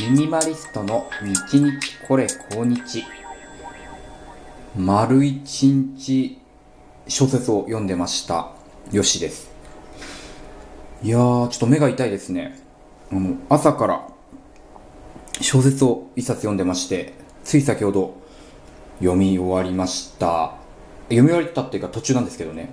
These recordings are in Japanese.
ミニマリストの日日これ今日丸一日小説を読んでました。よしです。いやーちょっと目が痛いですね。あの朝から小説を一冊読んでましてつい先ほど読み終わりました。読み終わったっていうか途中なんですけどね。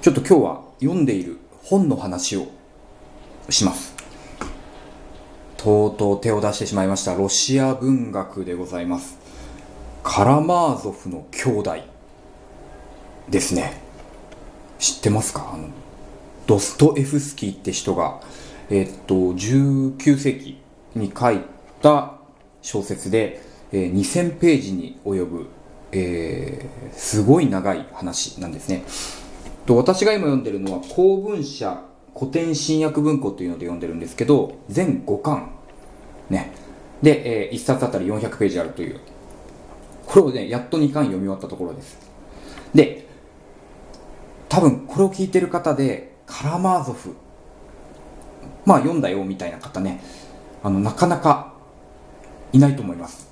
ちょっと今日は読んでいる本の話をします。とうとう手を出してしまいました。ロシア文学でございます。カラマーゾフの兄弟ですね。知ってますか？あのドストエフスキーって人がえっと19世紀に書いた小説で、えー、2000ページに及ぶ、えー、すごい長い話なんですね。と私が今読んでるのは公文社古典新訳文庫というので読んでるんですけど全5巻。ね。で、えー、1冊あたり400ページあるという。これをねやっと2巻読み終わったところです。で多分これを聞いてる方でカラマーゾフ。まあ読んだよみたいな方ね。あのなかなかいないと思います。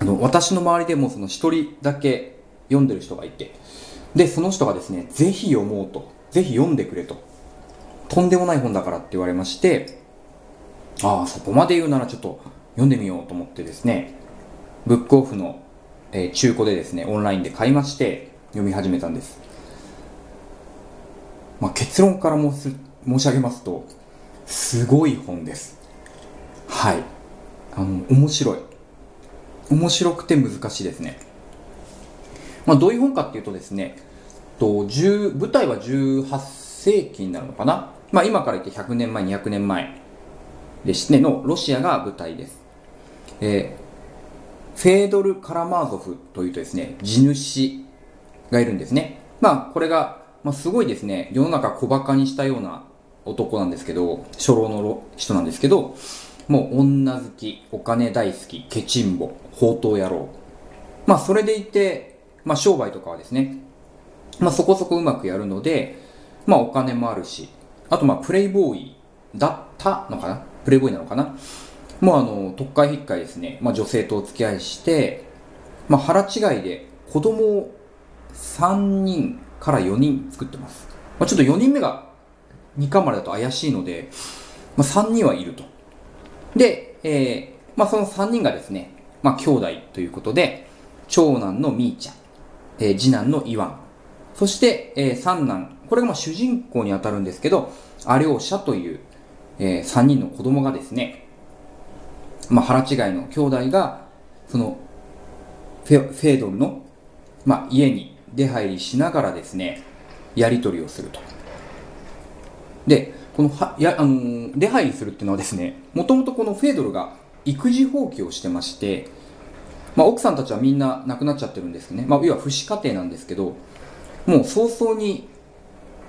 あの私の周りでもその1人だけ読んでる人がいて。でその人がですねぜひ読もうと。ぜひ読んでくれと。とんでもない本だからって言われましてああそこまで言うならちょっと読んでみようと思ってですねブックオフの、えー、中古でですねオンラインで買いまして読み始めたんです、まあ、結論から申す申し上げますとすごい本です。はい。あの面白い。面白くて難しいですね。まあ、どういう本かっていうとですねと舞台は18世紀になるのかな、まあ、今から言って100年前200年前ですねのロシアが舞台です、えー、フェードル・カラマーゾフというとですね地主がいるんですね。まあこれが、まあ、すごいですね世の中小馬鹿にしたような男なんですけど初老の人なんですけどもう女好きお金大好きケチンボ宝刀野郎。まあそれでいてまあ、商売とかはですね、まあ、そこそこうまくやるので、まあ、お金もあるし、あと、まあ、プレイボーイだったのかな？プレイボーイなのかな？もう、あの、特会引っかいですね、まあ、女性とお付き合いして、まあ、腹違いで子供を3人から4人作ってます。まあ、ちょっと4人目が2巻までだと怪しいので、まあ、3人はいると。で、えー、まあ、その3人がですね、まあ、兄弟ということで、長男のみーちゃん、えー、次男のイワン、そして、えー、三男、これがまあ主人公にあたるんですけど、アリョーシャという、えー、3人の子供がですね、まあ、腹違いの兄弟が、そのフェ、フェードルの、まあ、家に出入りしながらですね、やり取りをすると。で、このは、や、あのー、出入りするっていうのはですね、もともとこのフェードルが育児放棄をしてまして、まあ、奥さんたちはみんな亡くなっちゃってるんですね、まあ、要は父子家庭なんですけどもう早々に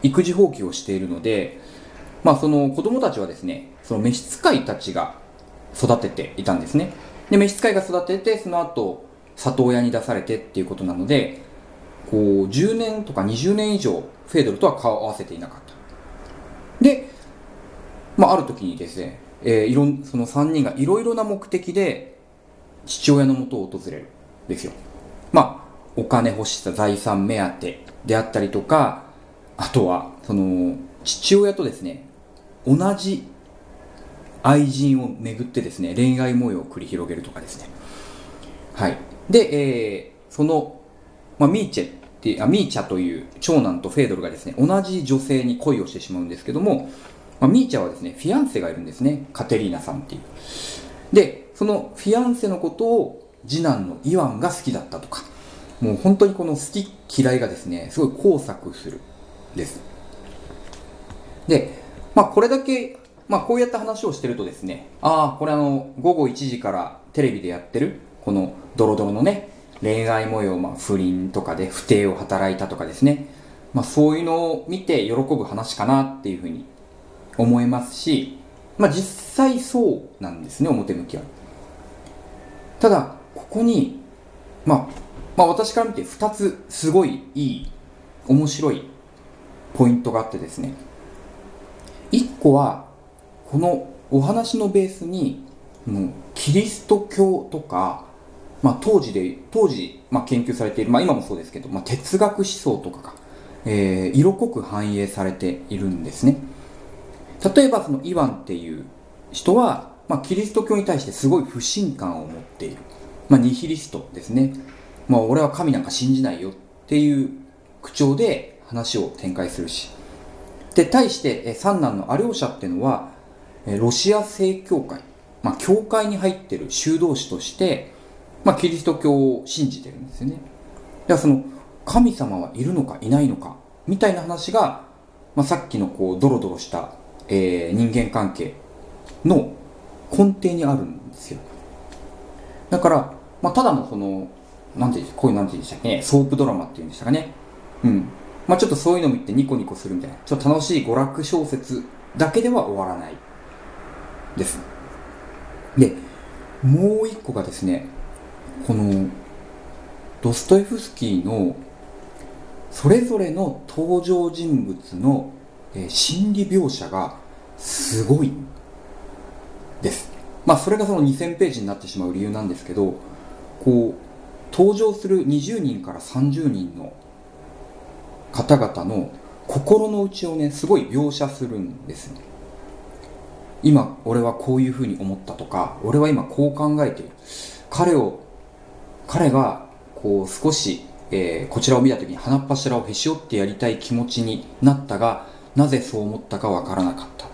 育児放棄をしているので、まあ、その子供たちはですねその召使いたちが育てていたんですねで召使いが育ててその後里親に出されてっていうことなのでこう10年とか20年以上フェードルとは顔を合わせていなかったで、まあ、ある時にですね、えー、いろんその3人がいろいろな目的で父親のもとを訪れるですよ。まあ、お金欲しさ、財産目当てであったりとか、あとは、その、父親とですね、同じ愛人をめぐってですね、恋愛模様を繰り広げるとかですね。はい。で、えー、その、まあ、ミーチェってあ、ミーチャという長男とフェードルがですね、同じ女性に恋をしてしまうんですけども、まあ、ミーチャはですね、フィアンセがいるんですね。カテリーナさんっていう。で、そのフィアンセのことを次男のイワンが好きだったとか、もう本当にこの好き嫌いがですね、すごい交錯するです。で、まあこれだけ、まあこうやった話をしてるとですね、ああ、これあの、午後1時からテレビでやってる、このドロドロのね、恋愛模様、まあ不倫とかで不貞を働いたとかですね、まあそういうのを見て喜ぶ話かなっていうふうに思いますし、まあ実際そうなんですね、表向きは。ただここに、まあ、まあ私から見て2つすごいいい面白いポイントがあってですね。1個はこのお話のベースにもうキリスト教とか、まあ、当時で当時、まあ、研究されている、まあ、今もそうですけど、まあ、哲学思想とかが、えー、色濃く反映されているんですね。例えばそのイワンっていう人は、まあ、キリスト教に対してすごい不信感を持っている、まあ、ニヒリストですね、まあ、俺は神なんか信じないよっていう口調で話を展開するし。で対して三男のアリョーシャっていうのはロシア正教会、まあ、教会に入ってる修道士として、まあ、キリスト教を信じてるんですよね。だからその神様はいるのかいないのかみたいな話が、まあ、さっきのこうドロドロした、えー、人間関係の根底にあるんですよ。だから、まあ、ただのそのなんてこういうなんて言うんでしたっけね。ソープドラマっていうんでしたかね。うん。まあちょっとそういうの見てニコニコするみたいな。ちょっと楽しい娯楽小説だけでは終わらないです。でもう一個がですねこのドストエフスキーのそれぞれの登場人物の、えー、心理描写がすごいです。まあそれがその2000ページになってしまう理由なんですけどこう登場する20人から30人の方々の心の内をねすごい描写するんですね。今俺はこういうふうに思ったとか俺は今こう考えている。彼を彼がこう少し、えー、こちらを見た時に鼻っ柱をへし折ってやりたい気持ちになったがなぜそう思ったかわからなかった。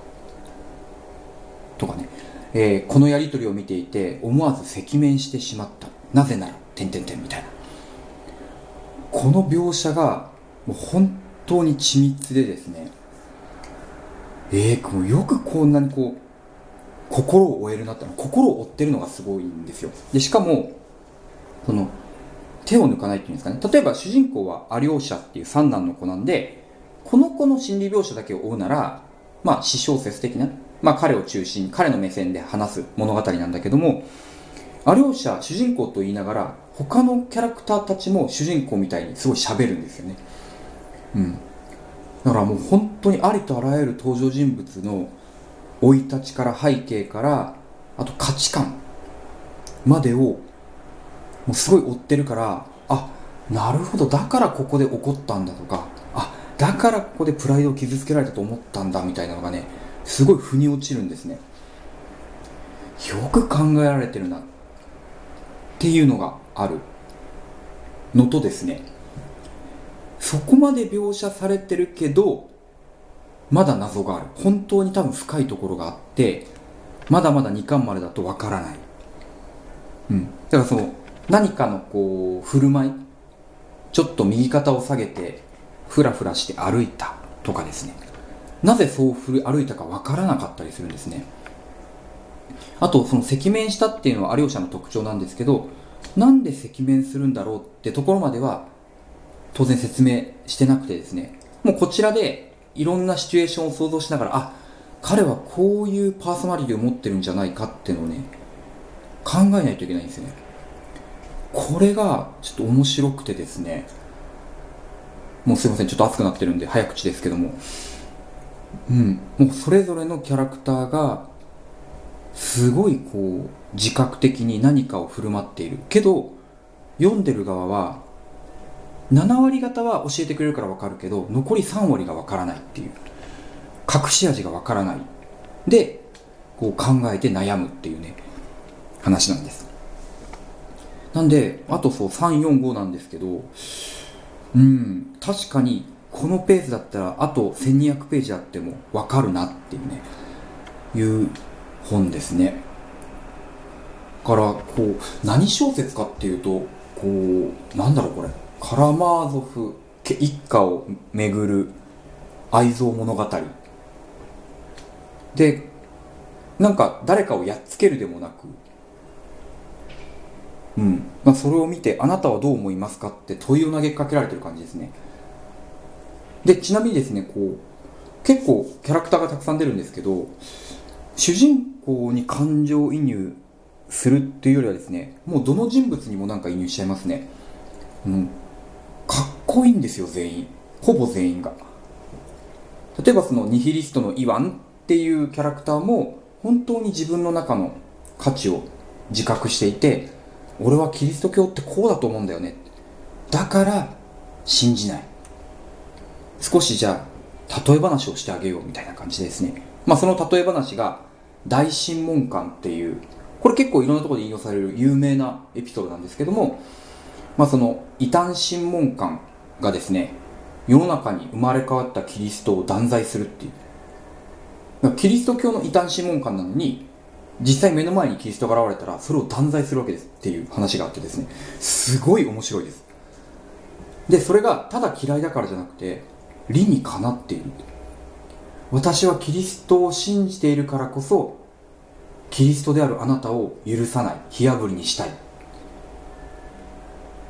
とかね、えー、このやり取りを見ていて思わず赤面してしまった。なぜなら点点点みたいな。この描写がもう本当に緻密でですね。えー、よくこんなにこう心を追えるなって心を追ってるのがすごいんですよ。でしかもその手を抜かないっていうんですかね。例えば主人公はアリョーシャっていう三男の子なんでこの子の心理描写だけを追うならまあ私小説的な、まあ、彼を中心彼の目線で話す物語なんだけどもアリョーシャ主人公と言いながら他のキャラクターたちも主人公みたいにすごい喋るんですよね。うん。だからもう本当にありとあらゆる登場人物の生い立ちから背景からあと価値観までをもうすごい追ってるからあなるほどだからここで起こったんだとかあだからここでプライドを傷つけられたと思ったんだみたいなのがねすごい腑に落ちるんですね。よく考えられてるなって。っていうのがあるのとですねそこまで描写されてるけどまだ謎がある。本当に多分深いところがあってまだまだ2巻までだとわからない。うん。だからその何かのこう振る舞いちょっと右肩を下げてふらふらして歩いたとかですね。なぜそう歩いたかわからなかったりするんですね。あとその赤面したっていうのは有吉の特徴なんですけどなんで赤面するんだろうってところまでは当然説明してなくてですね、もうこちらでいろんなシチュエーションを想像しながら、あ、彼はこういうパーソナリティを持ってるんじゃないかっていうのをね、考えないといけないんですよね。これがちょっと面白くてですね、もうすいません、ちょっと熱くなってるんで早口ですけども、うん、もうそれぞれのキャラクターが、すごいこう、自覚的に何かを振る舞っている。けど、読んでる側は、7割方は教えてくれるから分かるけど残り3割が分からないっていう。隠し味が分からない。でこう考えて悩むっていうね話なんです。なんであとそう345なんですけどうん確かにこのペースだったらあと1200ページあっても分かるなっていうねいう本ですね。からこう何小説かっていうとこうなんだろうこれ。カラマーゾフ一家をめぐる愛憎物語。でなんか誰かをやっつけるでもなくうん。まあ、それを見てあなたはどう思いますかって問いを投げかけられてる感じですね。でちなみにですねこう結構キャラクターがたくさん出るんですけど主人公に感情移入するっていうよりはですねもうどの人物にもなんか移入しちゃいますね。うん。かっこいいんですよ全員。ほぼ全員が。例えばそのニヒリストのイワンっていうキャラクターも本当に自分の中の価値を自覚していて俺はキリスト教ってこうだと思うんだよね。だから信じない。少しじゃあ例え話をしてあげようみたいな感じですね。まあその例え話が大神門観っていうこれ結構いろんなところで引用される有名なエピソードなんですけどもまあその異端神門観がですね世の中に生まれ変わったキリストを断罪するっていう。キリスト教の異端神門観なのに実際目の前にキリストが現れたらそれを断罪するわけですっていう話があってですねすごい面白いです。でそれがただ嫌いだからじゃなくて理にかなっている。私はキリストを信じているからこそキリストであるあなたを許さない火あぶりにしたい。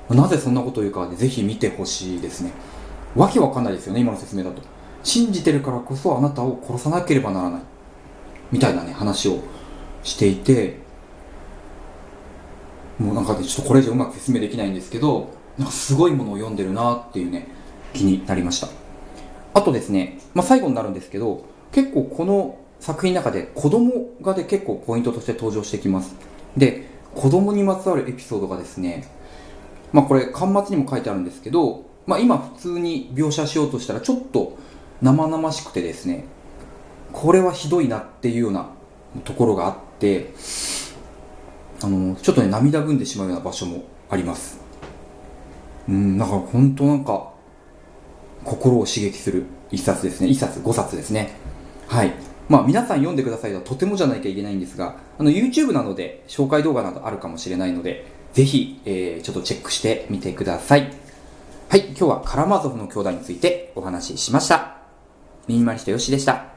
なぜそんなことを言うかぜひ見てほしいですね。わけわかんないですよね今の説明だと。信じてるからこそあなたを殺さなければならない。みたいなね話をしていてもうなんかねちょっとこれ以上うまく説明できないんですけどなんかすごいものを読んでるなっていうね気になりました。あとですね、まあ、最後になるんですけど結構この作品の中で子供がで結構ポイントとして登場してきます。で子供にまつわるエピソードがですねまあこれ端末にも書いてあるんですけど、まあ、今普通に描写しようとしたらちょっと生々しくてですねこれはひどいなっていうようなところがあってあのちょっとね涙ぐんでしまうような場所もあります。うんだから本当なんか心を刺激する一冊ですね。一冊五冊ですね。はい。まあ皆さん読んでくださいととてもじゃないといけないんですがあの YouTube などで紹介動画などあるかもしれないのでぜひ、えー、ちょっとチェックしてみてください。はい。今日はカラマゾフの兄弟についてお話ししました。ミニマリストよしでした。